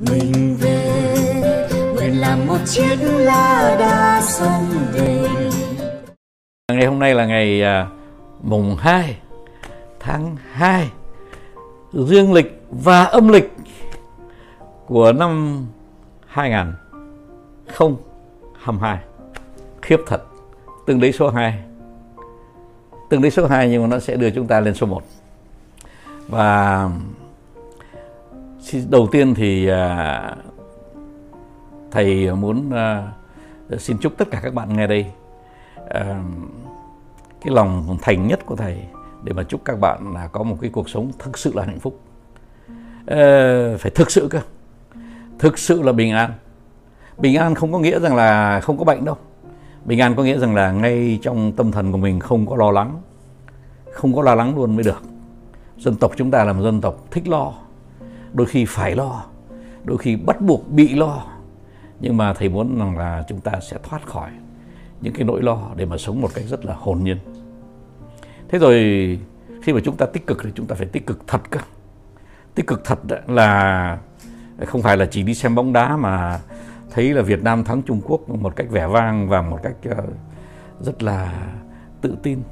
mình về nguyện làm một chiếc lá đa sông về Ngày hôm nay là ngày à, mùng 2 tháng 2 dương lịch và âm lịch của năm 2022. Khiếp thật. Từng đấy số 2. Từng đấy số 2 nhưng mà nó sẽ đưa chúng ta lên số 1. Và đầu tiên thì à, thầy muốn à, xin chúc tất cả các bạn nghe đây. À, cái lòng thành nhất của thầy để mà chúc các bạn là có một cái cuộc sống thực sự là hạnh phúc. Ờ, phải thực sự cơ. Thực sự là bình an. Bình an không có nghĩa rằng là không có bệnh đâu. Bình an có nghĩa rằng là ngay trong tâm thần của mình không có lo lắng. Không có lo lắng luôn mới được. Dân tộc chúng ta là một dân tộc thích lo đôi khi phải lo đôi khi bắt buộc bị lo. Nhưng mà thầy muốn rằng là chúng ta sẽ thoát khỏi những cái nỗi lo để mà sống một cách rất là hồn nhiên. Thế rồi khi mà chúng ta tích cực thì chúng ta phải tích cực thật cơ. Tích cực thật là không phải là chỉ đi xem bóng đá mà thấy là Việt Nam thắng Trung Quốc một cách vẻ vang và một cách ờ, rất là tự tin.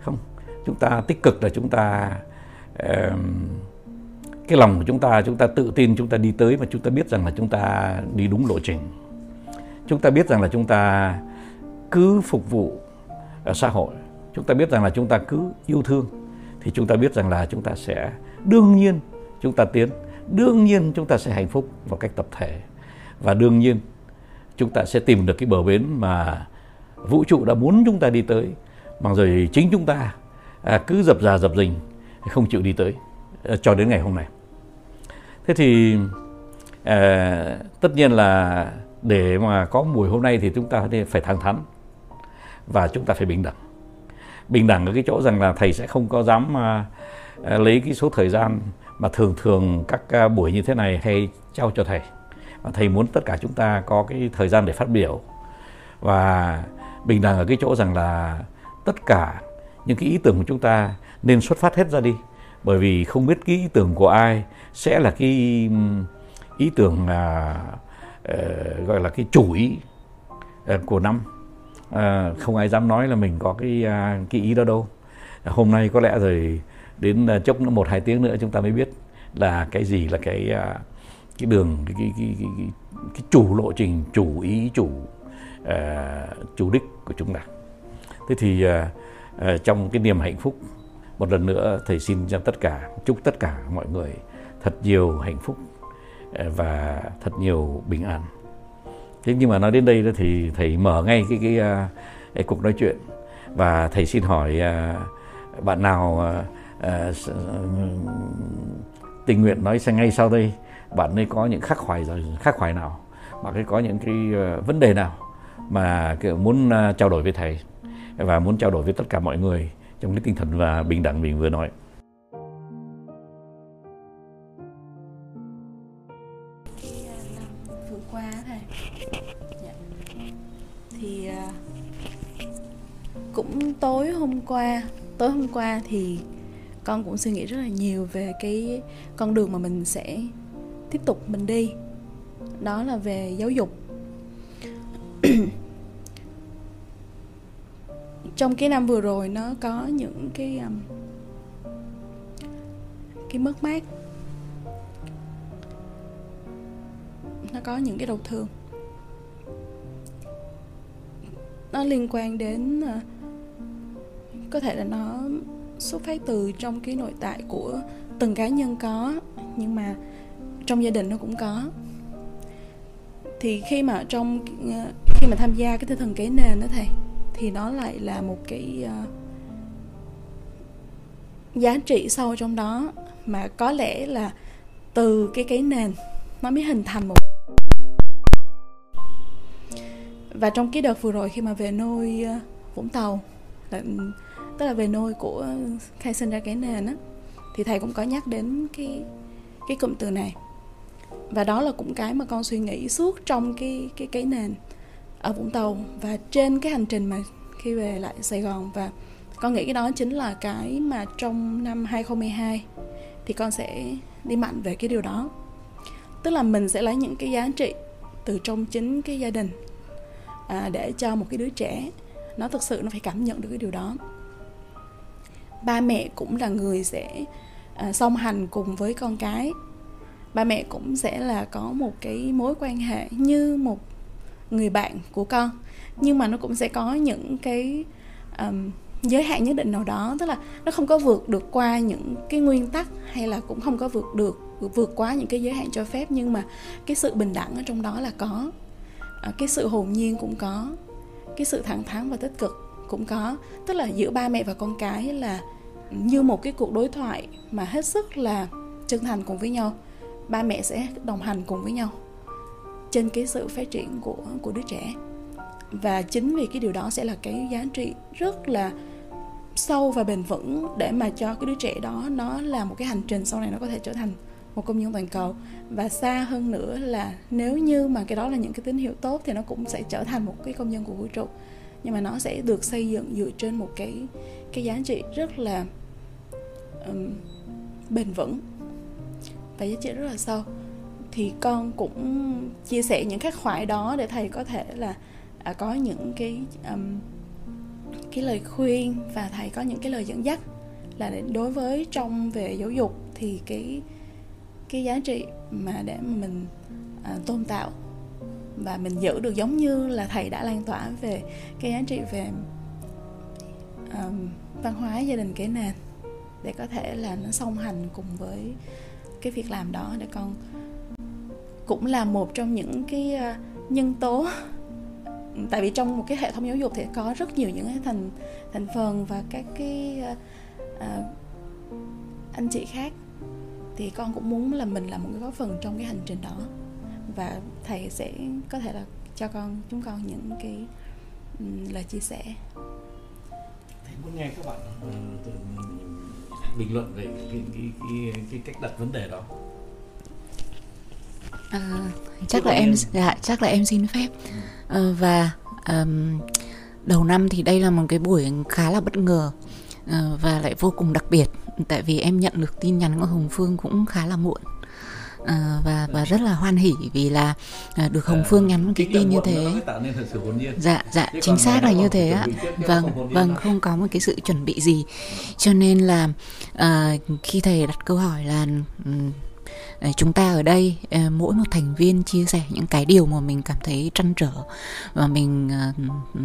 Không chúng ta tích cực là chúng ta um, cái lòng của chúng ta chúng ta tự tin chúng ta đi tới mà chúng ta biết rằng là chúng ta đi đúng lộ trình chúng ta biết rằng là chúng ta cứ phục vụ ở xã hội chúng ta biết rằng là chúng ta cứ yêu thương thì chúng ta biết rằng là chúng ta sẽ đương nhiên chúng ta tiến đương nhiên chúng ta sẽ hạnh phúc một cách tập thể và đương nhiên chúng ta sẽ tìm được cái bờ bến mà vũ trụ đã muốn chúng ta đi tới bằng rồi chính chúng ta cứ dập dà dập dình không chịu đi tới cho đến ngày hôm nay thế thì à, tất nhiên là để mà có buổi hôm nay thì chúng ta phải thẳng thắn và chúng ta phải bình đẳng. Bình đẳng ở cái chỗ rằng là thầy sẽ không có dám mà lấy cái số thời gian mà thường thường các buổi như thế này hay trao cho thầy. Và thầy muốn tất cả chúng ta có cái thời gian để phát biểu và bình đẳng ở cái chỗ rằng là tất cả những cái ý tưởng của chúng ta nên xuất phát hết ra đi bởi vì không biết cái ý tưởng của ai sẽ là cái ý tưởng à, ờ, gọi là cái chủ ý ờ, của năm. À, không ai dám nói là mình có cái à, cái ý đó đâu. Hôm nay có lẽ rồi đến à, chốc nữa một hai tiếng nữa chúng ta mới biết là cái gì là cái à, cái đường cái cái, cái, cái, cái, cái chủ lộ trình chủ ý chủ à, chủ đích của chúng ta. Thế thì à, à, trong cái niềm hạnh phúc một lần nữa thầy xin cho tất cả chúc tất cả mọi người thật nhiều hạnh phúc ờ, và thật nhiều bình an. Thế nhưng mà nói đến đây thì thầy mở ngay cái cái, ờ, cái cuộc nói chuyện. Và thầy xin hỏi ờ, bạn nào tình nguyện nói sang ngay sau đây? Bạn ấy có những khắc khoải rồi khắc khoải nào? Bạn ấy có những cái vấn đề nào mà muốn trao đổi với thầy? Và muốn trao đổi với tất cả mọi người? Trong cái tinh thần và bình đẳng mình vừa nói. Vừa qua thầy dạ. thì à, cũng tối hôm qua, tối hôm qua thì con cũng suy nghĩ rất là nhiều về cái con đường mà mình sẽ tiếp tục mình đi. Đó là về giáo dục. Trong cái năm vừa rồi nó có những cái um, cái mất mát. Nó có những cái đau thương. Nó liên quan đến uh, có thể là nó xuất phát từ trong cái nội tại của từng cá nhân có nhưng mà trong gia đình nó cũng có. Thì khi mà trong ờ, khi mà tham gia cái tinh thần kế nền đó thầy thì nó lại là một cái uh, giá trị sâu trong đó. Mà có lẽ là từ cái cái nền nó mới hình thành một và trong cái đợt vừa rồi khi mà về nôi ờ, Vũng Tàu là, ừ, tức là về nôi của khai sinh ra cái nền á thì thầy cũng có nhắc đến cái cái cụm từ này. Và đó là cũng cái mà con suy nghĩ suốt trong cái cái cái nền ở Vũng Tàu. Và trên cái hành trình mà khi về lại Sài Gòn và con nghĩ cái đó chính là cái mà trong năm 2012 thì con sẽ đi mạnh về cái điều đó. Tức là mình sẽ lấy những cái giá trị từ trong chính cái gia đình à, để cho một cái đứa trẻ nó thực sự nó phải cảm nhận được cái điều đó. Ba mẹ cũng là người sẽ à, song hành cùng với con cái. Ba mẹ cũng sẽ là có một cái mối quan hệ như một người bạn của con. Nhưng mà nó cũng sẽ có những cái um, giới hạn nhất định nào đó. Tức là nó không có vượt được qua những cái nguyên tắc hay là cũng không có vượt được vượt quá những cái giới hạn cho phép. Nhưng mà cái sự bình đẳng ở trong đó là có. À, cái sự hồn nhiên cũng có. Cái sự thẳng thắn và tích cực cũng có. Tức là giữa ba mẹ và con cái là như một cái cuộc đối thoại mà hết sức là chân thành cùng với nhau. Ba mẹ sẽ đồng hành cùng với nhau trên cái sự phát triển của của đứa trẻ. Và chính vì cái điều đó sẽ là cái giá trị rất là sâu và bền vững để mà cho cái đứa trẻ đó nó là một cái hành trình sau này nó có thể trở thành một công dân toàn cầu. Và xa hơn nữa là nếu như mà cái đó là những cái tín hiệu tốt thì nó cũng sẽ trở thành một cái công dân của vũ trụ. Nhưng mà nó sẽ được xây dựng dựa trên một cái cái giá trị rất là um, bền vững. Và giá trị rất là sâu thì con cũng chia sẻ những khắc khoải đó để thầy có thể là à, có những cái um, cái lời khuyên và thầy có những cái lời dẫn dắt là đối với trong về giáo dục thì cái cái giá trị mà để mà mình à, tôn tạo và mình giữ được giống như là thầy đã lan tỏa về cái giá trị về um, văn hóa gia đình kế nền để có thể là nó song hành cùng với cái việc làm đó để con cũng là một trong những cái ờ, nhân tố. Tại vì trong một cái hệ thống giáo dục thì có rất nhiều những cái thành thành phần và các cái à, anh chị khác. Thì con cũng muốn là mình là một cái góp phần trong cái hành trình đó. Và thầy sẽ có thể là cho con chúng con những cái um, lời chia sẻ. Thầy muốn nghe các bạn uh, bình luận về cái cái cái, cái cách đặt vấn đề đó à, chắc là em dạ, chắc là em xin phép. À, và um, đầu năm thì đây là một cái buổi khá là bất ngờ uh, và lại vô cùng đặc biệt. Tại vì em nhận được tin nhắn của Hồng Phương cũng khá là muộn À, và và rất là hoan hỉ vì là à, được Hồng Phương nhắn một cái tin như thế. Dạ dạ chính xác là như thế ạ. Vâng vâng không có một cái sự chuẩn bị gì. Cho nên là à, khi thầy đặt câu hỏi là chúng ta ở đây ờ, mỗi một thành viên chia sẻ những cái điều mà mình cảm thấy trăn trở và mình ờ,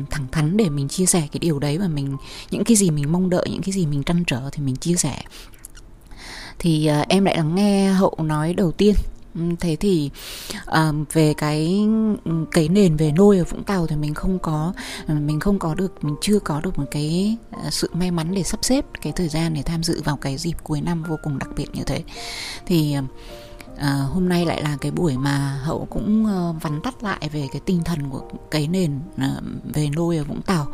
thẳng thắn để mình chia sẻ cái điều đấy và mình, những cái gì mình mong đợi, những cái gì mình trăn trở thì mình chia sẻ. Thì ờ, em lại lắng nghe hậu nói đầu tiên thế thì uh, về cái cái nền về nôi ở vũng tàu thì mình không có à, mình không có được mình chưa có được một cái à, sự may mắn để sắp xếp cái thời gian để tham dự vào cái dịp cuối năm vô cùng đặc biệt như thế. Thì À, hôm nay lại là cái buổi mà hậu cũng uh, vắn tắt lại về cái tinh thần của cái nền uh, về nôi ở vũng tàu.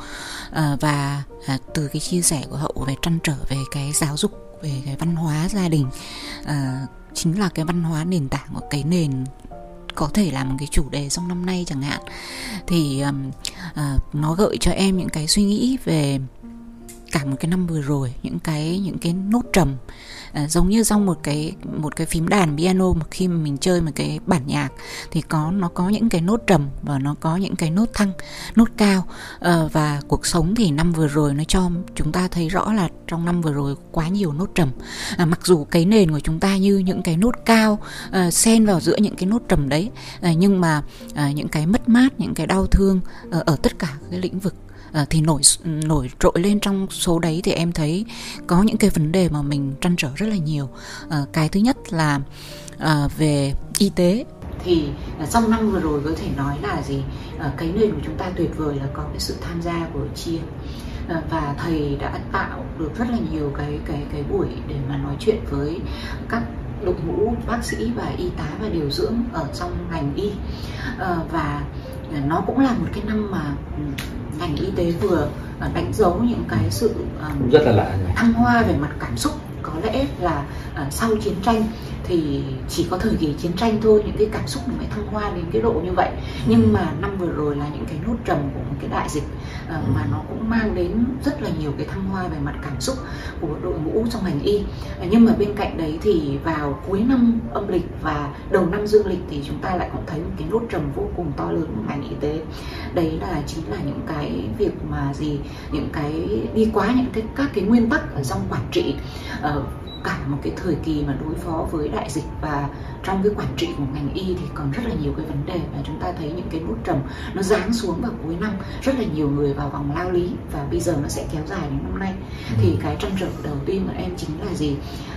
Uh, và uh, từ cái chia sẻ của hậu về trăn trở về cái giáo dục về cái văn hóa gia đình uh, chính là cái văn hóa nền tảng của cái nền có thể là một cái chủ đề trong năm nay chẳng hạn. Thì uh, nó gợi cho em những cái suy nghĩ về cả một cái năm vừa rồi những cái những cái nốt trầm. À, giống như trong một cái một cái phím đàn piano mà khi mà mình chơi một cái bản nhạc thì có nó có những cái nốt trầm và nó có những cái nốt thăng nốt cao. À, và cuộc sống thì năm vừa rồi nó cho chúng ta thấy rõ là trong năm vừa rồi quá nhiều nốt trầm. À, mặc dù cái nền của chúng ta như những cái nốt cao à, xen vào giữa những cái nốt trầm đấy à, nhưng mà à, những cái mất mát những cái đau thương à, ở tất cả cái lĩnh vực à, thì nổi nổi trội lên trong số đấy thì em thấy có những cái vấn đề mà mình trăn trở rất là nhiều. À, cái thứ nhất là à, về y tế. Thì trong năm vừa rồi có thể nói là gì? À, cái nền của chúng ta tuyệt vời là có cái sự tham gia của chia. À, và thầy đã tạo được rất là nhiều cái cái cái buổi để mà nói chuyện với các đội ngũ bác sĩ và y tá và điều dưỡng ở trong ngành y. À, và nó cũng là một cái năm mà ngành y tế vừa đánh dấu những cái sự rất là lạ thăng hoa về mặt cảm xúc có lẽ là uh, sau chiến tranh thì chỉ có thời kỳ chiến tranh thôi những cái cảm xúc nó mới thăng hoa đến cái độ như vậy. Nhưng mà năm vừa rồi là những cái nốt trầm của một cái đại dịch uh, mà nó cũng mang đến rất là nhiều cái thăng hoa về mặt cảm xúc của đội ngũ trong ngành y. Uh, nhưng mà bên cạnh đấy thì vào cuối năm âm lịch và đầu năm dương lịch thì chúng ta lại cũng thấy một cái nốt trầm vô cùng to lớn của ngành y tế. Đấy là chính là những cái việc mà gì những cái đi quá những cái các cái nguyên tắc ở trong quản trị cả một cái thời kỳ mà đối phó với đại dịch và trong cái quản trị của ngành y thì còn rất là nhiều cái vấn đề và chúng ta thấy những cái nút trầm nó giáng xuống vào cuối năm. Rất là nhiều người vào vòng lao lý và bây giờ nó sẽ kéo dài đến năm nay. Thì cái trăn trở đầu tiên của em chính là gì?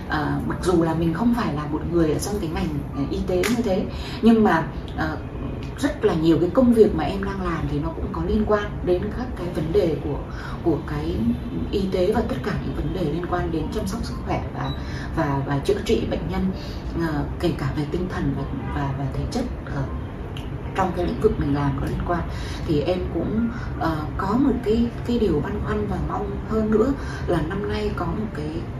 À, mặc dù là mình không phải là một người ở trong cái ngành y tế như thế nhưng mà à, rất là nhiều cái công việc mà em đang làm thì nó cũng có liên quan đến các cái vấn đề của của cái y tế và tất cả những vấn đề liên quan đến chăm sóc sức khỏe và và và chữa trị bệnh nhân uh, kể cả về tinh thần và và, và thể chất uh, trong cái lĩnh vực mình làm có liên quan. Thì em cũng uh, có một cái cái điều băn khoăn và mong hơn nữa là năm nay có một cái cái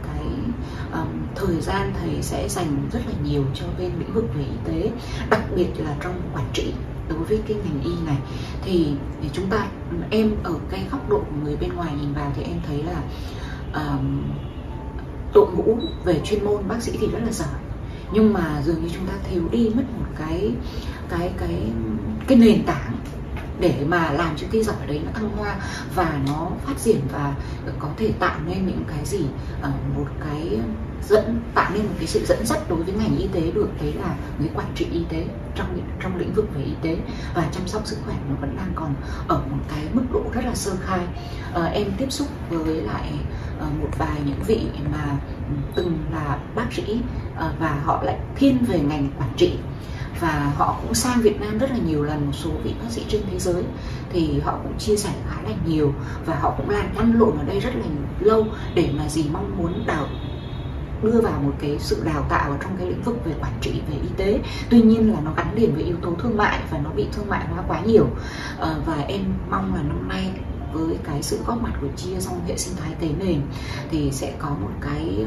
um, thời gian thầy sẽ dành rất là nhiều cho bên lĩnh vực về y tế đặc biệt là trong quản trị đối với cái ngành y này. Thì, thì chúng ta em ở cái góc độ của người bên ngoài nhìn vào thì em thấy là um, đội ngũ về chuyên môn bác sĩ thì rất là giỏi. Nhưng mà dường như chúng ta thiếu đi mất một cái cái cái cái nền tảng để mà làm cho cái giỏi đấy nó thăng hoa và nó phát triển và có thể tạo nên những cái gì ờ, một cái dẫn tạo nên một cái sự dẫn dắt đối với ngành y tế được đấy là người quản trị y tế trong trong lĩnh vực về y tế. Và chăm sóc sức khỏe nó vẫn đang còn ở một cái mức độ rất là sơ khai. À, em tiếp xúc với lại ờ, một vài những vị mà từng là bác sĩ ờ, và họ lại thiên về ngành quản trị. Và họ cũng sang Việt Nam rất là nhiều lần một số vị bác sĩ trên thế giới. Thì họ cũng chia sẻ khá là nhiều và họ cũng làm lăn lộn ở đây rất là lâu để mà gì mong muốn đào đưa vào một cái sự đào tạo ở trong cái lĩnh vực về quản trị về y tế. Tuy nhiên là nó gắn liền với yếu tố thương mại và nó bị thương mại hóa quá nhiều. À, và em mong là năm nay với cái sự góp mặt của chia trong hệ sinh thái tế nền thì sẽ có một cái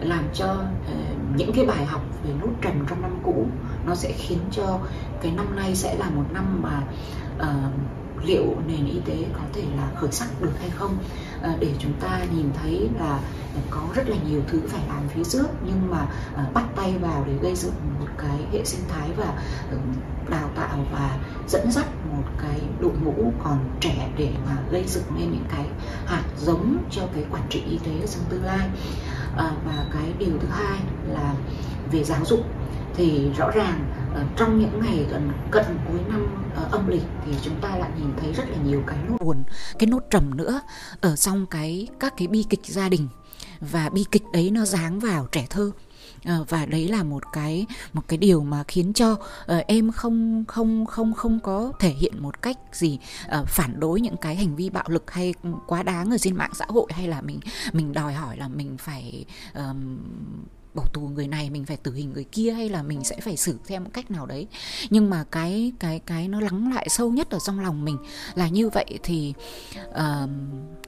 làm cho ờ, những cái bài học về nốt trầm trong năm cũ nó sẽ khiến cho cái năm nay sẽ là một năm mà uh, liệu nền y tế có thể là khởi sắc được hay không? Ờ, để chúng ta nhìn thấy là có rất là nhiều thứ phải làm phía trước, nhưng mà ờ, bắt tay vào để gây dựng một cái hệ sinh thái và ừ, đào tạo và dẫn dắt một cái đội ngũ còn trẻ để mà gây dựng nên những cái hạt giống cho cái quản trị y tế trong tương lai. Ờ, và cái điều thứ hai là về giáo dục. Thì rõ ràng Ờ, trong những ngày gần cận cuối năm uh, âm lịch thì chúng ta lại nhìn thấy rất là nhiều cái nốt buồn cái nốt trầm nữa ở trong cái các cái bi kịch gia đình. Và bi kịch đấy nó dáng vào trẻ thơ. Ờ, và đấy là một cái một cái điều mà khiến cho uh, em không không không không có thể hiện một cách gì uh, phản đối những cái hành vi bạo lực hay quá đáng ở trên mạng xã hội hay là mình mình đòi hỏi là mình phải um, bỏ tù người này mình phải tử hình người kia hay là mình sẽ phải xử theo một cách nào đấy. Nhưng mà cái cái cái nó lắng lại sâu nhất ở trong lòng mình là như vậy thì uh,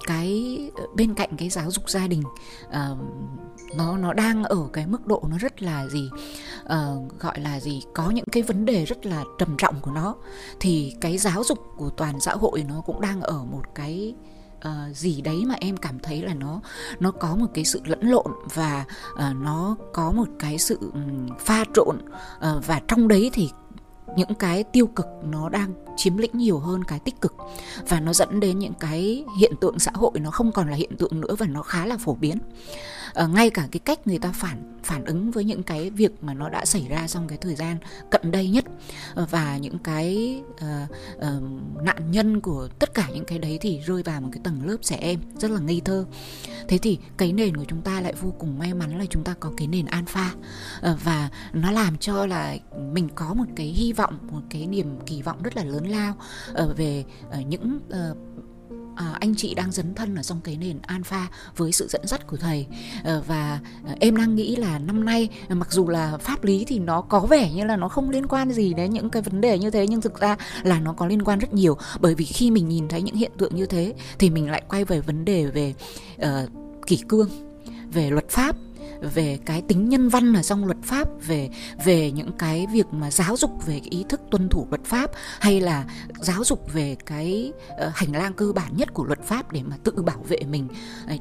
cái ờ, bên cạnh cái giáo dục gia đình uh, nó nó đang ở cái mức độ nó rất là gì uh, gọi là gì có những cái vấn đề rất là trầm trọng của nó thì cái giáo dục của toàn xã hội nó cũng đang ở một cái uh, gì đấy mà em cảm thấy là nó nó có một cái sự lẫn lộn và uh, nó có một cái sự um, pha trộn uh, và trong đấy thì những cái tiêu cực nó đang chiếm lĩnh nhiều hơn cái tích cực và nó dẫn đến những cái hiện tượng xã hội nó không còn là hiện tượng nữa và nó khá là phổ biến uh, ngay cả cái cách người ta phản phản ứng với những cái việc mà nó đã xảy ra trong cái thời gian cận đây nhất. Uh, và những cái uh, uh, nạn nhân của tất cả những cái đấy thì rơi vào một cái tầng lớp trẻ em rất là ngây thơ. Thế thì cái nền của chúng ta lại vô cùng may mắn là chúng ta có cái nền alpha. Uh, và nó làm cho là mình có một cái hy vọng một cái niềm kỳ vọng rất là lớn lao uh, về uh, những uh, à, anh chị đang dấn thân ở trong cái nền alpha với sự dẫn dắt của thầy. À, và ờ, em đang nghĩ là năm nay ờ, mặc dù là pháp lý thì nó có vẻ như là nó không liên quan gì đến những cái vấn đề như thế nhưng thực ra là nó có liên quan rất nhiều. Bởi vì khi mình nhìn thấy những hiện tượng như thế thì mình lại quay về vấn đề về uh, kỷ cương về luật pháp về cái tính nhân văn ở trong luật pháp về về những cái việc mà giáo dục về ý thức tuân thủ luật pháp hay là giáo dục về cái ờ, hành lang cơ bản nhất của luật pháp để mà tự bảo vệ mình.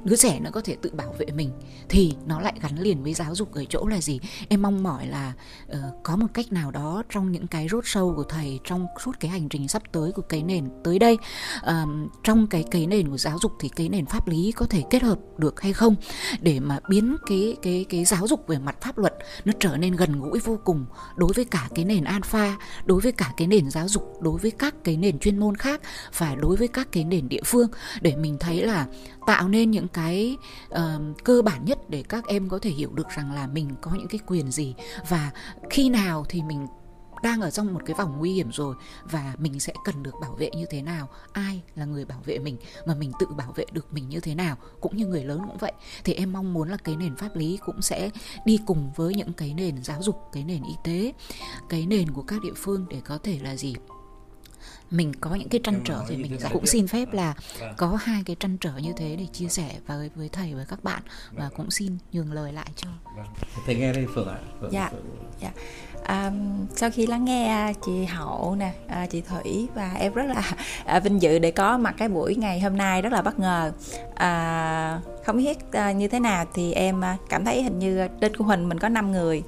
Đứa trẻ nó có thể tự bảo vệ mình thì nó lại gắn liền với giáo dục ở chỗ là gì? Em mong mỏi là uh, có một cách nào đó trong những cái rốt sâu của thầy trong suốt cái hành trình sắp tới của cái nền tới đây uh, trong cái cái nền của giáo dục thì cái nền pháp lý có thể kết hợp được hay không để mà biến cái cái cái giáo dục về mặt pháp luật nó trở nên gần gũi vô cùng đối với cả cái nền alpha đối với cả cái nền giáo dục đối với các cái nền chuyên môn khác và đối với các cái nền địa phương để mình thấy là tạo nên những cái uh, cơ bản nhất để các em có thể hiểu được rằng là mình có những cái quyền gì và khi nào thì mình đang ở trong một cái vòng nguy hiểm rồi và mình sẽ cần được bảo vệ như thế nào? Ai là người bảo vệ mình mà mình tự bảo vệ được mình như thế nào? Cũng như người lớn cũng vậy. Thì em mong muốn là cái nền pháp lý cũng sẽ đi cùng với những cái nền giáo dục, cái nền y tế, cái nền của các địa phương để có thể là gì? Mình có những cái trăn trở thì mình cũng xin phép là vâng. có hai cái trăn trở như thế để chia sẻ với với thầy với các bạn và vâng. cũng xin nhường lời lại cho vâng. thầy nghe đây phượng ạ phượng, dạ phượng. dạ À, sau khi lắng nghe à, chị Hậu nè, à, chị Thủy và em rất là à, vinh dự để có mặt cái buổi ngày hôm nay rất là bất ngờ. À, không biết à, như thế nào thì em à, cảm thấy hình như trên của hình mình có 5 người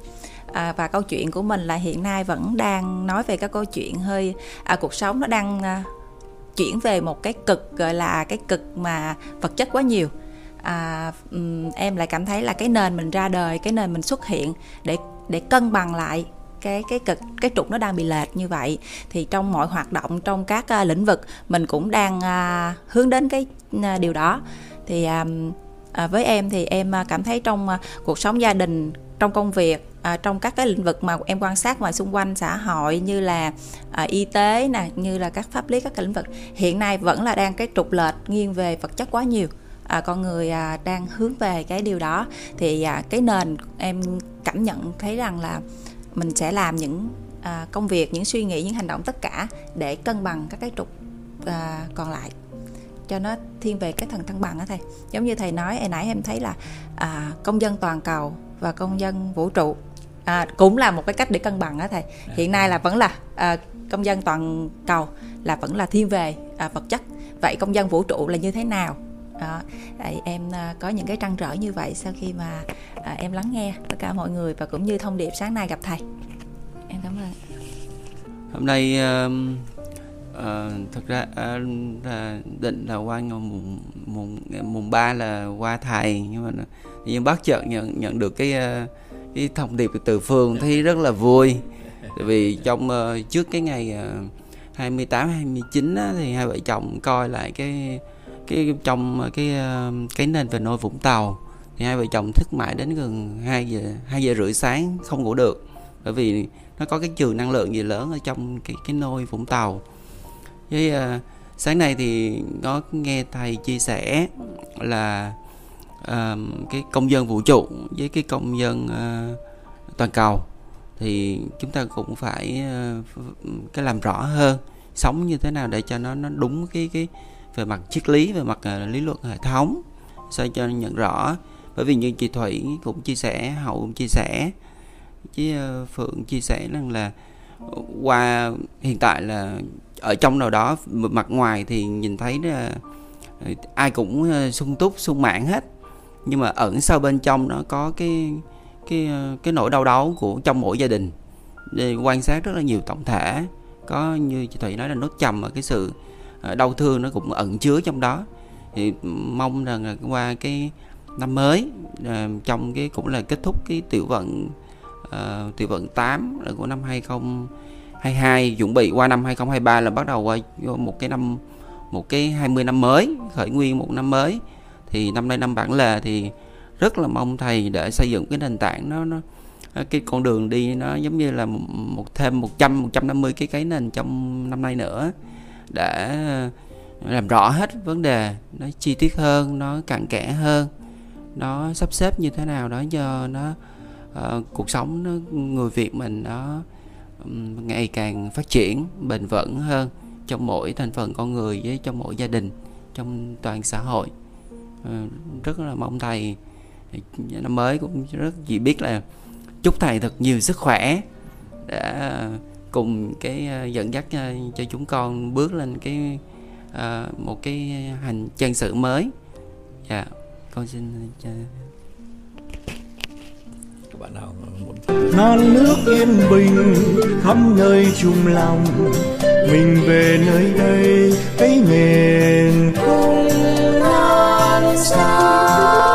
à, và câu chuyện của mình là hiện nay vẫn đang nói về các câu chuyện hơi à, cuộc sống nó đang à, chuyển về một cái cực gọi là cái cực mà vật chất quá nhiều. À, um, em lại cảm thấy là cái nền mình ra đời cái nền mình xuất hiện để để cân bằng lại cái cái cực cái trục nó đang bị lệch như vậy. Thì trong mọi hoạt động trong các uh, lĩnh vực mình cũng đang uh, hướng đến cái uh, điều đó. Thì um, uh, với em thì em uh, cảm thấy trong uh, cuộc sống gia đình trong công việc à, trong các cái lĩnh vực mà em quan sát ngoài xung quanh xã hội như là à, y tế nè như là các pháp lý các cái lĩnh vực hiện nay vẫn là đang cái trục lệch nghiêng về vật chất quá nhiều. À, con người à, đang hướng về cái điều đó. Thì à, cái nền em cảm nhận thấy rằng là mình sẽ làm những à, công việc những suy nghĩ những hành động tất cả để cân bằng các cái trục à, còn lại. Cho nó thiên về cái thần thăng bằng đó thầy. Giống như thầy nói hồi nãy em thấy là à, công dân toàn cầu và công dân vũ trụ à, cũng là một cái cách để cân bằng đó thầy. Hiện nay là vẫn là à, công dân toàn cầu là vẫn là thiên về à, vật chất. Vậy công dân vũ trụ là như thế nào? Đó. Tại em à, có những cái trăn trở như vậy sau khi mà à, em lắng nghe tất cả mọi người và cũng như thông điệp sáng nay gặp thầy. Em cảm ơn. Hôm nay uh, uh, thực ra uh, là định là qua mùng mùng mùng ba là qua thầy nhưng mà nhưng bác chợt nhận nhận được cái uh, cái thông điệp từ phường thấy rất là vui. Tại vì trong uh, trước cái ngày uh, 28 29 á, thì hai vợ chồng coi lại cái cái trong ờ, cái ờ, cái nền về nôi Vũng Tàu. Thì hai vợ chồng thức mãi đến gần 2 giờ 2 giờ rưỡi sáng không ngủ được. Bởi vì nó có cái trường năng lượng gì lớn ở trong cái cái nôi Vũng Tàu. Với uh, sáng nay thì có nghe thầy chia sẻ là cái công dân vũ trụ với cái công dân uh, toàn cầu thì chúng ta cũng phải uh, cái làm rõ hơn sống như thế nào để cho nó nó đúng cái cái về mặt triết lý về mặt uh, lý luận hệ thống sao cho nhận rõ. Bởi vì như chị Thủy cũng chia sẻ hậu cũng chia sẻ chứ uh, Phượng chia sẻ rằng là qua hiện tại là ở trong nào đó mặt ngoài thì nhìn thấy là ai cũng sung túc sung mãn hết nhưng mà ẩn sâu bên trong nó có cái cái ờ, cái nỗi đau đớn của trong mỗi gia đình. Để quan sát rất là nhiều tổng thể. Có như chị thủy nói là nốt trầm và cái sự ờ, đau thương nó cũng ẩn chứa trong đó. Thì mong rằng là qua cái năm mới ờ, trong cái cũng là kết thúc cái tiểu vận uh, tiểu vận 8 là của năm 2022 chuẩn bị qua năm 2023 là bắt đầu qua một cái năm một cái 20 năm mới khởi nguyên một năm mới thì năm nay năm bản lề thì rất là mong thầy để xây dựng cái nền tảng nó nó cái con đường đi nó giống như là một thêm 100 150 cái cái nền trong năm nay nữa để làm rõ hết vấn đề nó chi tiết hơn nó cặn kẽ hơn nó sắp xếp như thế nào đó cho nó uh, cuộc sống nó người Việt mình nó um, ngày càng phát triển bền vững hơn trong mỗi thành phần con người với trong mỗi gia đình trong toàn xã hội rất là mong thầy. Năm mới cũng rất chỉ biết là chúc thầy thật nhiều sức khỏe đã cùng cái ờ, dẫn dắt ờ, cho chúng con bước lên cái uh, một cái hành chân sự mới. Dạ con xin các bạn nào muốn non nước yên bình khắp nơi chung lòng. Mình về nơi đây cái nghề 家